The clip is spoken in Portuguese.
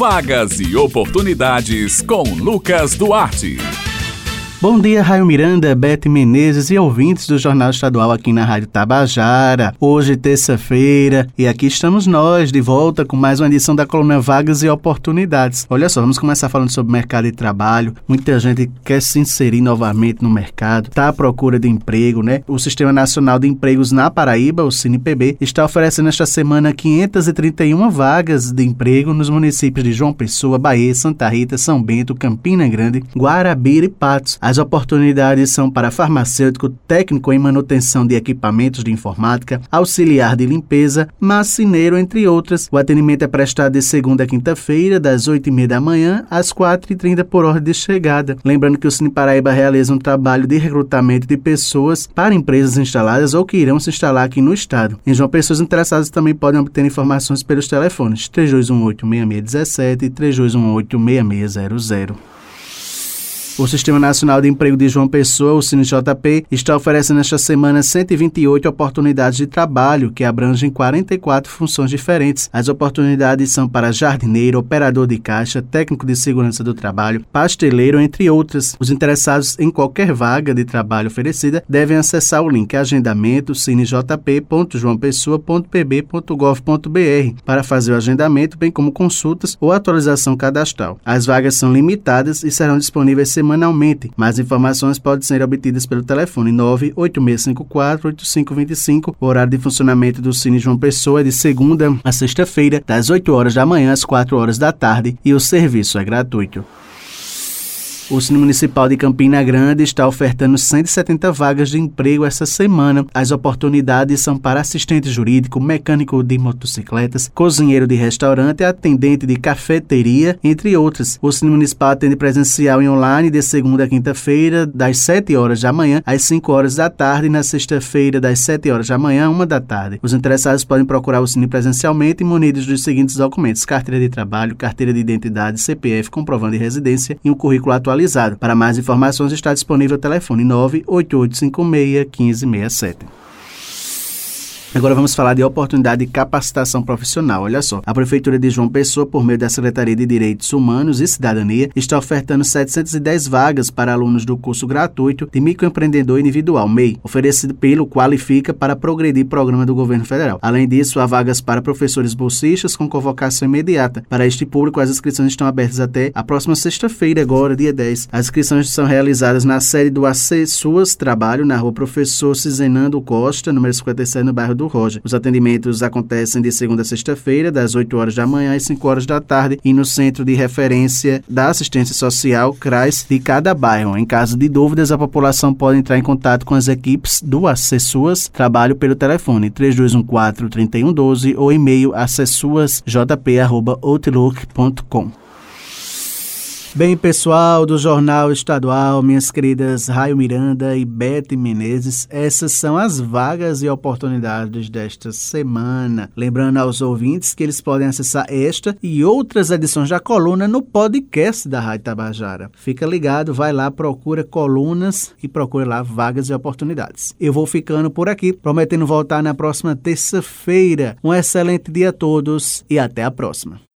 Vagas e oportunidades com Lucas Duarte. Bom dia, Raio Miranda, Bete Menezes e ouvintes do Jornal Estadual aqui na Rádio Tabajara. Hoje, terça-feira, e aqui estamos nós, de volta com mais uma edição da coluna Vagas e Oportunidades. Olha só, vamos começar falando sobre mercado de trabalho. Muita gente quer se inserir novamente no mercado, está à procura de emprego, né? O Sistema Nacional de Empregos na Paraíba, o CinePB, está oferecendo esta semana 531 vagas de emprego nos municípios de João Pessoa, Bahia, Santa Rita, São Bento, Campina Grande, Guarabira e Patos. As oportunidades são para farmacêutico, técnico em manutenção de equipamentos de informática, auxiliar de limpeza, marceneiro, entre outras. O atendimento é prestado de segunda a quinta-feira, das 8h30 da manhã às 4h30 por ordem de chegada. Lembrando que o Cine Paraíba realiza um trabalho de recrutamento de pessoas para empresas instaladas ou que irão se instalar aqui no estado. Em João Pessoas interessadas também podem obter informações pelos telefones 3218-6617 e 3218-6600. O Sistema Nacional de Emprego de João Pessoa, o CineJP, está oferecendo esta semana 128 oportunidades de trabalho que abrangem 44 funções diferentes. As oportunidades são para jardineiro, operador de caixa, técnico de segurança do trabalho, pasteleiro, entre outras. Os interessados em qualquer vaga de trabalho oferecida devem acessar o link agendamento cinejp.joaopessoa.pb.gov.br para fazer o agendamento, bem como consultas ou atualização cadastral. As vagas são limitadas e serão disponíveis semanalmente semanalmente. Mais informações podem ser obtidas pelo telefone 986548525. O horário de funcionamento do Cine João Pessoa é de segunda a sexta-feira, das 8 horas da manhã às 4 horas da tarde, e o serviço é gratuito. O Cine Municipal de Campina Grande está ofertando 170 vagas de emprego essa semana. As oportunidades são para assistente jurídico, mecânico de motocicletas, cozinheiro de restaurante, atendente de cafeteria, entre outras. O Cine Municipal atende presencial e online de segunda a quinta-feira, das 7 horas da manhã às 5 horas da tarde e na sexta-feira, das 7 horas da manhã à 1 da tarde. Os interessados podem procurar o Cine presencialmente munidos dos seguintes documentos: carteira de trabalho, carteira de identidade, CPF, comprovando de residência e um currículo atualizado atualizado. Para mais informações está disponível o telefone 98856 1567. Agora vamos falar de oportunidade de capacitação profissional. Olha só, a Prefeitura de João Pessoa, por meio da Secretaria de Direitos Humanos e Cidadania, está ofertando 710 vagas para alunos do curso gratuito de microempreendedor individual, MEI, oferecido pelo Qualifica para Progredir Programa do Governo Federal. Além disso, há vagas para professores bolsistas com convocação imediata. Para este público, as inscrições estão abertas até a próxima sexta-feira, agora, dia 10. As inscrições são realizadas na sede do AC Suas Trabalho, na rua Professor Cizenando Costa, número 57, no bairro do Roger. Os atendimentos acontecem de segunda a sexta-feira, das 8 horas da manhã às 5 horas da tarde, e no Centro de Referência da Assistência Social, CRAS, de cada bairro. Em caso de dúvidas, a população pode entrar em contato com as equipes do Acessuas Trabalho pelo telefone 3214-3112 ou e-mail acessuasjp.outlook.com. Bem, pessoal do Jornal Estadual, minhas queridas Raio Miranda e Bete Menezes, essas são as vagas e oportunidades desta semana. Lembrando aos ouvintes que eles podem acessar esta e outras edições da coluna no podcast da Rádio Tabajara. Fica ligado, vai lá, procura colunas e procura lá vagas e oportunidades. Eu vou ficando por aqui, prometendo voltar na próxima terça-feira. Um excelente dia a todos e até a próxima.